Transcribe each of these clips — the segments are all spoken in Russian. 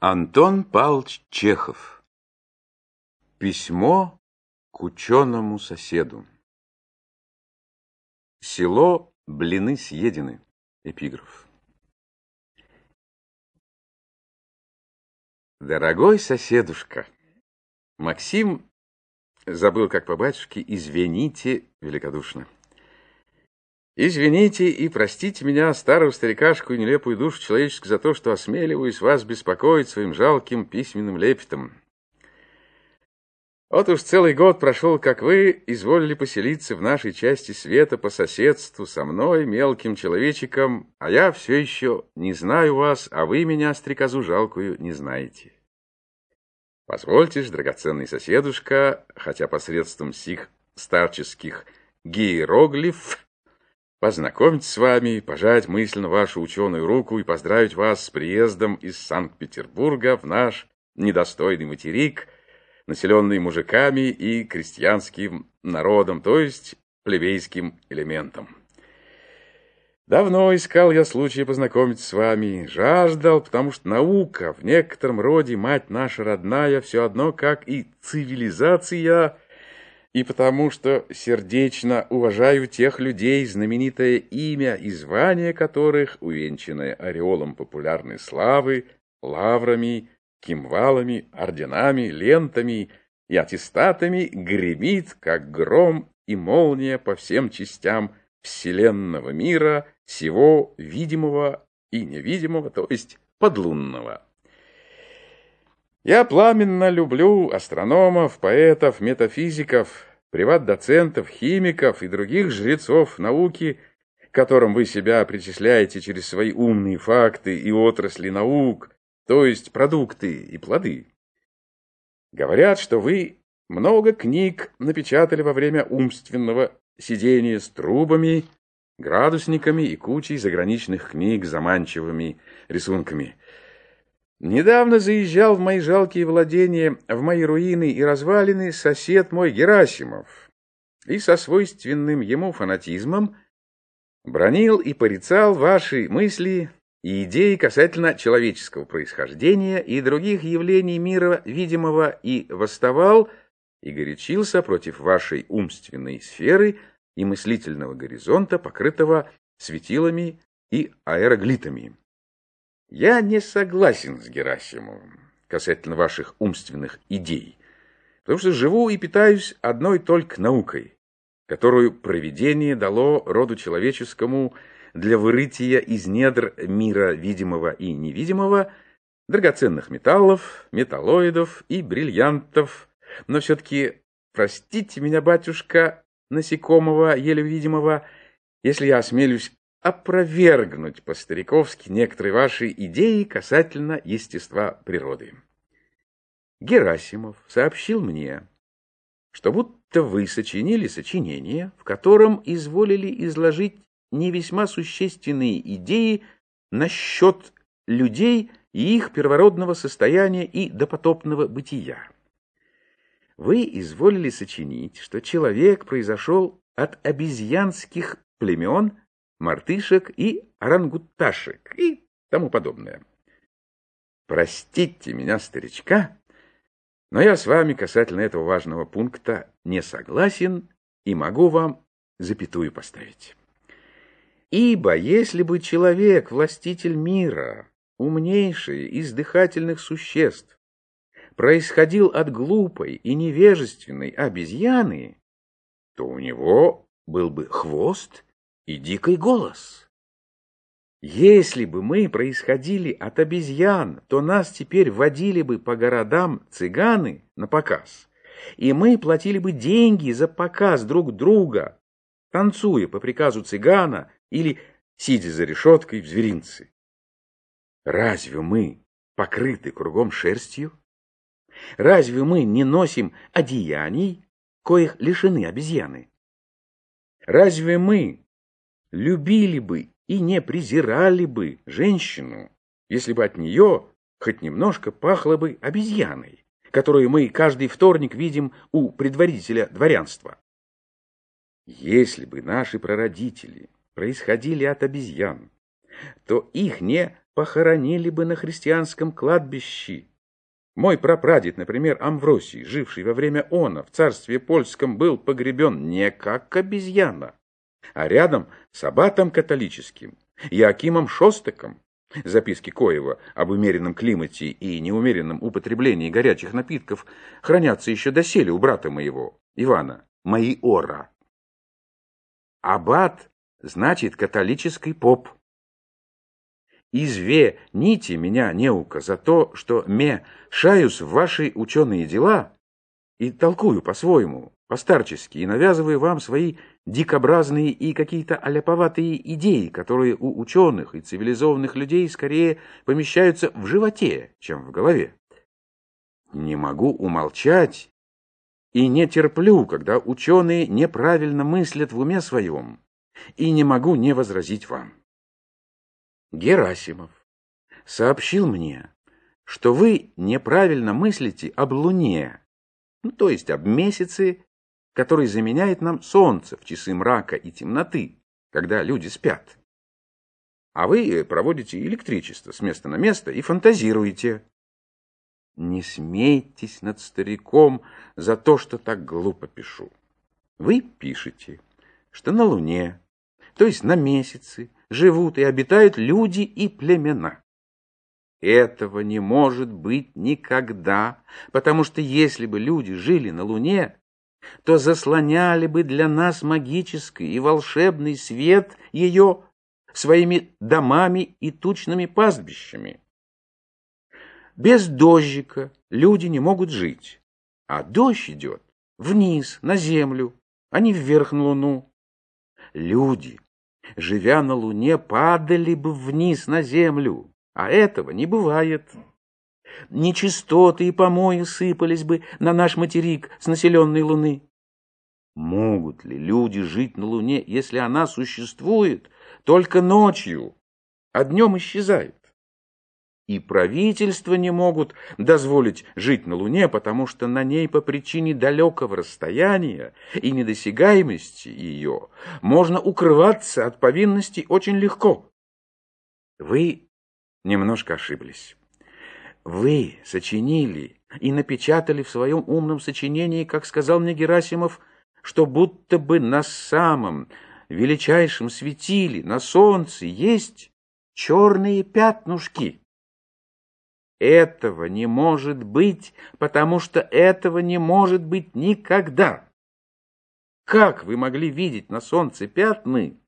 Антон Павлович Чехов. Письмо к ученому соседу. Село Блины съедены. Эпиграф. Дорогой соседушка, Максим забыл, как по батюшке, извините великодушно. Извините и простите меня, старую старикашку и нелепую душу человеческую, за то, что осмеливаюсь вас беспокоить своим жалким письменным лепетом. Вот уж целый год прошел, как вы изволили поселиться в нашей части света по соседству со мной, мелким человечиком, а я все еще не знаю вас, а вы меня, стрекозу жалкую, не знаете. Позвольте ж, драгоценный соседушка, хотя посредством сих старческих гиероглиф, познакомиться с вами, пожать мысленно вашу ученую руку и поздравить вас с приездом из Санкт-Петербурга в наш недостойный материк, населенный мужиками и крестьянским народом, то есть плебейским элементом. Давно искал я случая познакомиться с вами, жаждал, потому что наука, в некотором роде мать наша родная, все одно, как и цивилизация — и потому что сердечно уважаю тех людей, знаменитое имя и звание которых, увенчанное ореолом популярной славы, лаврами, кимвалами, орденами, лентами и аттестатами, гремит, как гром и молния по всем частям вселенного мира, всего видимого и невидимого, то есть подлунного. Я пламенно люблю астрономов, поэтов, метафизиков, приват-доцентов, химиков и других жрецов науки, которым вы себя причисляете через свои умные факты и отрасли наук, то есть продукты и плоды. Говорят, что вы много книг напечатали во время умственного сидения с трубами, градусниками и кучей заграничных книг заманчивыми рисунками – Недавно заезжал в мои жалкие владения, в мои руины и развалины сосед мой Герасимов, и со свойственным ему фанатизмом бронил и порицал ваши мысли и идеи касательно человеческого происхождения и других явлений мира видимого и восставал и горячился против вашей умственной сферы и мыслительного горизонта, покрытого светилами и аэроглитами. Я не согласен с Герасимовым касательно ваших умственных идей, потому что живу и питаюсь одной только наукой, которую провидение дало роду человеческому для вырытия из недр мира видимого и невидимого драгоценных металлов, металлоидов и бриллиантов, но все-таки, простите меня, батюшка, насекомого, еле видимого, если я осмелюсь опровергнуть по-стариковски некоторые ваши идеи касательно естества природы. Герасимов сообщил мне, что будто вы сочинили сочинение, в котором изволили изложить не весьма существенные идеи насчет людей и их первородного состояния и допотопного бытия. Вы изволили сочинить, что человек произошел от обезьянских племен мартышек и орангуташек и тому подобное. Простите меня, старичка, но я с вами касательно этого важного пункта не согласен и могу вам запятую поставить. Ибо если бы человек, властитель мира, умнейший из дыхательных существ, происходил от глупой и невежественной обезьяны, то у него был бы хвост и дикий голос. Если бы мы происходили от обезьян, то нас теперь водили бы по городам цыганы на показ, и мы платили бы деньги за показ друг друга, танцуя по приказу цыгана или сидя за решеткой в зверинце. Разве мы покрыты кругом шерстью? Разве мы не носим одеяний, коих лишены обезьяны? Разве мы любили бы и не презирали бы женщину, если бы от нее хоть немножко пахло бы обезьяной, которую мы каждый вторник видим у предварителя дворянства. Если бы наши прародители происходили от обезьян, то их не похоронили бы на христианском кладбище. Мой прапрадед, например, Амвросий, живший во время она в царстве польском, был погребен не как обезьяна, а рядом с аббатом католическим, Иакимом Шостаком. Записки Коева об умеренном климате и неумеренном употреблении горячих напитков хранятся еще доселе у брата моего, Ивана, Майора. Аббат значит католический поп. Изве нити меня неука за то, что ме шаюсь в ваши ученые дела и толкую по-своему, постарчески, и навязываю вам свои дикобразные и какие-то аляповатые идеи, которые у ученых и цивилизованных людей скорее помещаются в животе, чем в голове. Не могу умолчать и не терплю, когда ученые неправильно мыслят в уме своем, и не могу не возразить вам. Герасимов сообщил мне, что вы неправильно мыслите об Луне, ну, то есть об месяце, который заменяет нам Солнце в часы мрака и темноты, когда люди спят. А вы проводите электричество с места на место и фантазируете. Не смейтесь над стариком за то, что так глупо пишу. Вы пишете, что на Луне, то есть на месяце, живут и обитают люди и племена. Этого не может быть никогда, потому что если бы люди жили на Луне, то заслоняли бы для нас магический и волшебный свет ее своими домами и тучными пастбищами. Без дождика люди не могут жить, а дождь идет вниз, на землю, а не вверх на Луну. Люди живя на Луне, падали бы вниз на Землю, а этого не бывает. Нечистоты и помои сыпались бы на наш материк с населенной Луны. Могут ли люди жить на Луне, если она существует только ночью, а днем исчезает? и правительства не могут дозволить жить на Луне, потому что на ней по причине далекого расстояния и недосягаемости ее можно укрываться от повинностей очень легко. Вы немножко ошиблись. Вы сочинили и напечатали в своем умном сочинении, как сказал мне Герасимов, что будто бы на самом величайшем светиле, на солнце, есть черные пятнушки. Этого не может быть, потому что этого не может быть никогда. Как вы могли видеть на солнце пятны,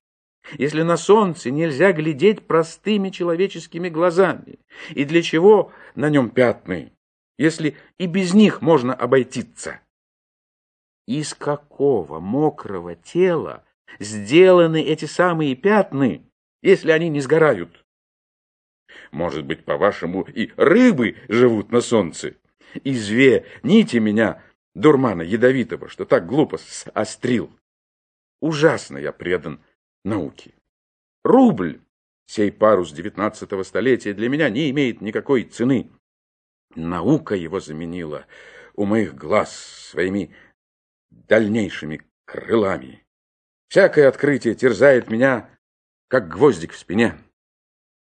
если на солнце нельзя глядеть простыми человеческими глазами? И для чего на нем пятны, если и без них можно обойтиться? Из какого мокрого тела сделаны эти самые пятны, если они не сгорают? Может быть, по-вашему, и рыбы живут на солнце? Изве, нити меня, дурмана ядовитого, что так глупо острил. Ужасно я предан науке. Рубль, сей парус девятнадцатого столетия, для меня не имеет никакой цены. Наука его заменила у моих глаз своими дальнейшими крылами. Всякое открытие терзает меня, как гвоздик в спине.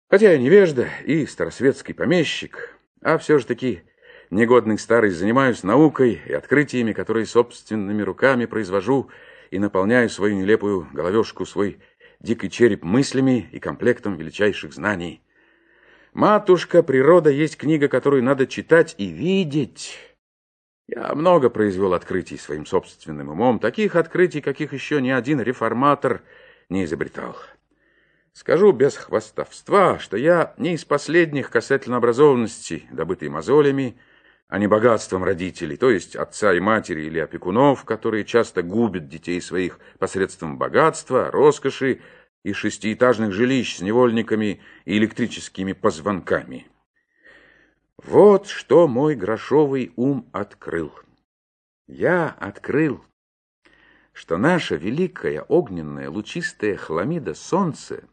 Хотя я невежда и старосветский помещик, а все же таки негодный старый занимаюсь наукой и открытиями, которые собственными руками произвожу и наполняю свою нелепую головешку, свой дикий череп мыслями и комплектом величайших знаний. «Матушка, природа» есть книга, которую надо читать и видеть. Я много произвел открытий своим собственным умом, таких открытий, каких еще ни один реформатор не изобретал. Скажу без хвастовства, что я не из последних касательно образованности, добытой мозолями, а не богатством родителей, то есть отца и матери или опекунов, которые часто губят детей своих посредством богатства, роскоши и шестиэтажных жилищ с невольниками и электрическими позвонками. Вот что мой грошовый ум открыл. Я открыл, что наша великая огненная лучистая хламида солнце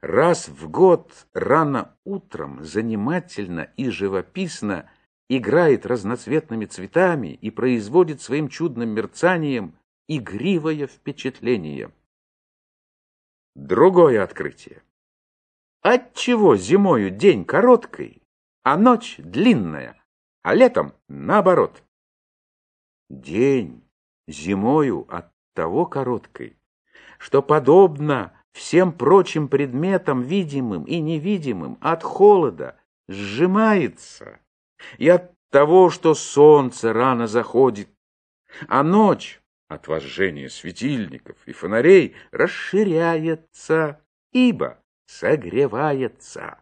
раз в год рано утром занимательно и живописно играет разноцветными цветами и производит своим чудным мерцанием игривое впечатление. Другое открытие. Отчего зимою день короткий, а ночь длинная, а летом наоборот? День зимою от того короткой, что подобно всем прочим предметам, видимым и невидимым, от холода сжимается, и от того, что солнце рано заходит, а ночь от возжжения светильников и фонарей расширяется, ибо согревается.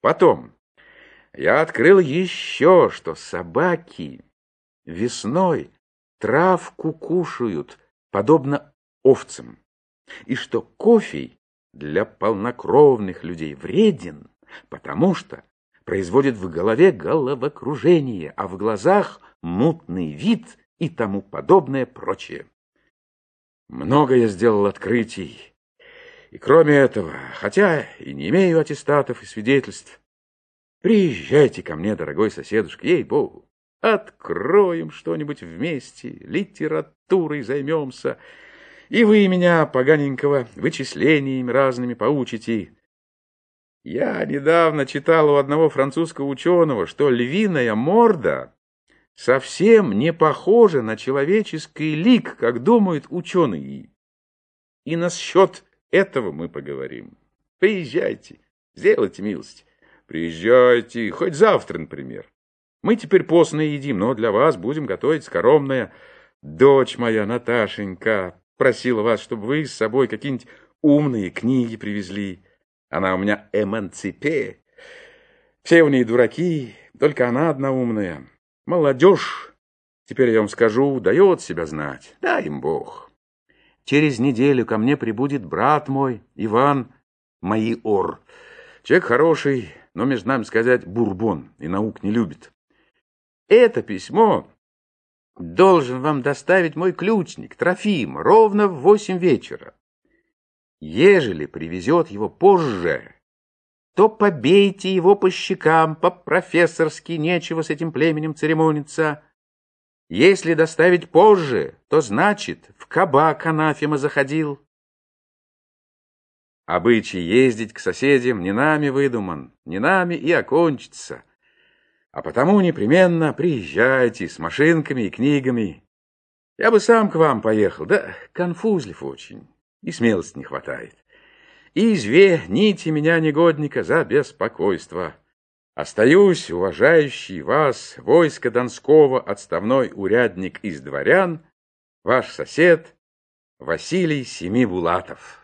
Потом я открыл еще, что собаки весной травку кушают, подобно овцам, и что кофе для полнокровных людей вреден, потому что производит в голове головокружение, а в глазах мутный вид и тому подобное прочее. Много я сделал открытий, и кроме этого, хотя и не имею аттестатов и свидетельств, приезжайте ко мне, дорогой соседушка, ей-богу, откроем что-нибудь вместе, литературой займемся, и вы меня, поганенького, вычислениями разными поучите. Я недавно читал у одного французского ученого, что львиная морда совсем не похожа на человеческий лик, как думают ученые. И насчет этого мы поговорим. Приезжайте, сделайте милость. Приезжайте, хоть завтра, например. Мы теперь постно едим, но для вас будем готовить скоромное. Дочь моя, Наташенька, просила вас, чтобы вы с собой какие-нибудь умные книги привезли. Она у меня эмансипе. Все у ней дураки, только она одна умная. Молодежь, теперь я вам скажу, дает себя знать. Дай им Бог. Через неделю ко мне прибудет брат мой, Иван Майор. Человек хороший, но, между нами сказать, бурбон и наук не любит. Это письмо должен вам доставить мой ключник, Трофим, ровно в восемь вечера. Ежели привезет его позже, то побейте его по щекам, по-профессорски, нечего с этим племенем церемониться. Если доставить позже, то значит, в кабак анафема заходил. Обычай ездить к соседям не нами выдуман, не нами и окончится. А потому непременно приезжайте с машинками и книгами. Я бы сам к вам поехал, да конфузлив очень, и смелости не хватает. Извините меня, негодника, за беспокойство. Остаюсь, уважающий вас, войско Донского, отставной урядник из дворян, ваш сосед Василий Семибулатов.